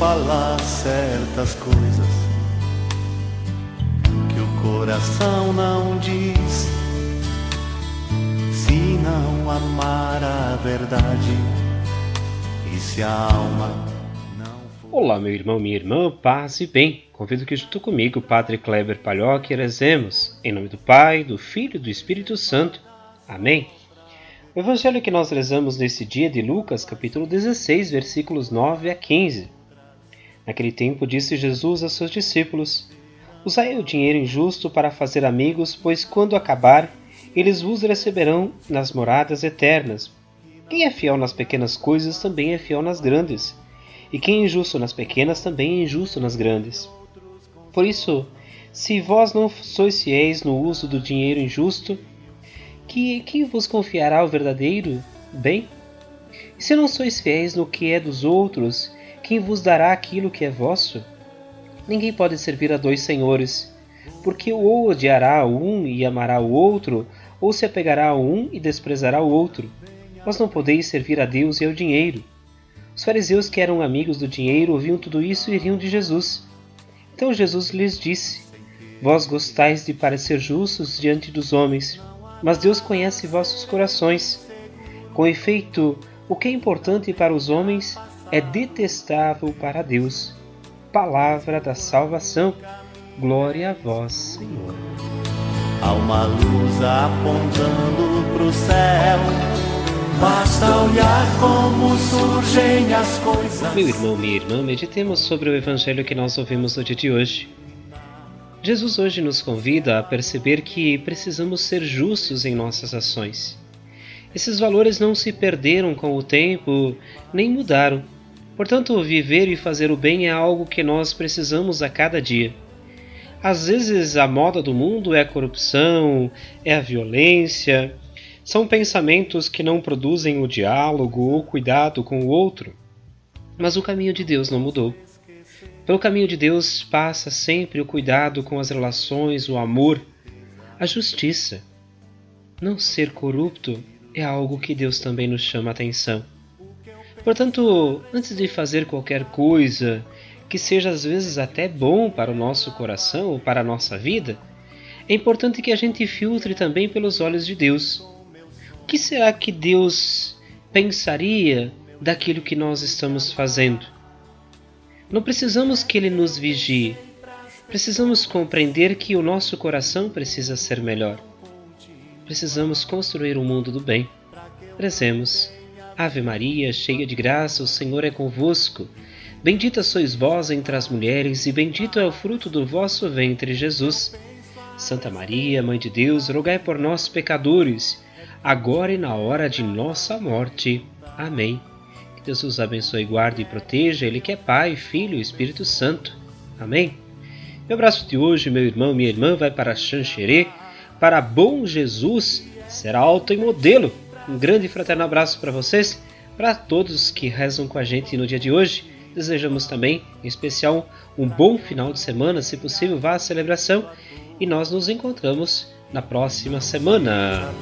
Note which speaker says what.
Speaker 1: falar certas coisas que o coração não diz. Se não amar a verdade e se a alma não for.
Speaker 2: Olá, meu irmão, minha irmã, paz e bem. Convido que junto comigo Padre Kleber Palhoque rezemos. Em nome do Pai, do Filho e do Espírito Santo. Amém. O evangelho que nós rezamos nesse dia de Lucas, capítulo 16, versículos 9 a 15. Naquele tempo disse Jesus a seus discípulos: Usai o dinheiro injusto para fazer amigos, pois quando acabar, eles vos receberão nas moradas eternas. Quem é fiel nas pequenas coisas também é fiel nas grandes, e quem é injusto nas pequenas também é injusto nas grandes. Por isso, se vós não sois fiéis no uso do dinheiro injusto, que quem vos confiará o verdadeiro bem? E se não sois fiéis no que é dos outros, quem vos dará aquilo que é vosso? Ninguém pode servir a dois senhores, porque ou odiará um e amará o outro, ou se apegará a um e desprezará o outro. Vós não podeis servir a Deus e ao dinheiro. Os fariseus que eram amigos do dinheiro ouviam tudo isso e riam de Jesus. Então Jesus lhes disse: Vós gostais de parecer justos diante dos homens, mas Deus conhece vossos corações. Com efeito, o que é importante para os homens é detestável para Deus. Palavra da salvação. Glória a vós, Senhor.
Speaker 1: Há uma luz apontando pro céu. Basta olhar como surgem as coisas.
Speaker 2: Meu irmão, minha irmã, meditemos sobre o evangelho que nós ouvimos no dia de hoje. Jesus hoje nos convida a perceber que precisamos ser justos em nossas ações. Esses valores não se perderam com o tempo, nem mudaram. Portanto, viver e fazer o bem é algo que nós precisamos a cada dia. Às vezes, a moda do mundo é a corrupção, é a violência, são pensamentos que não produzem o diálogo ou cuidado com o outro. Mas o caminho de Deus não mudou. Pelo caminho de Deus passa sempre o cuidado com as relações, o amor, a justiça. Não ser corrupto é algo que Deus também nos chama a atenção. Portanto, antes de fazer qualquer coisa que seja às vezes até bom para o nosso coração ou para a nossa vida, é importante que a gente filtre também pelos olhos de Deus. O que será que Deus pensaria daquilo que nós estamos fazendo? Não precisamos que Ele nos vigie. Precisamos compreender que o nosso coração precisa ser melhor. Precisamos construir um mundo do bem. Rezemos. Ave Maria, cheia de graça, o Senhor é convosco. Bendita sois vós entre as mulheres, e bendito é o fruto do vosso ventre, Jesus. Santa Maria, Mãe de Deus, rogai por nós, pecadores, agora e na hora de nossa morte. Amém. Que Deus os abençoe, guarde e proteja, Ele que é Pai, Filho e Espírito Santo. Amém? Meu abraço de hoje, meu irmão, minha irmã, vai para Xanxerê, para Bom Jesus, será alto e modelo. Um grande e fraterno abraço para vocês, para todos que rezam com a gente no dia de hoje. Desejamos também, em especial, um bom final de semana, se possível, vá à celebração e nós nos encontramos na próxima semana.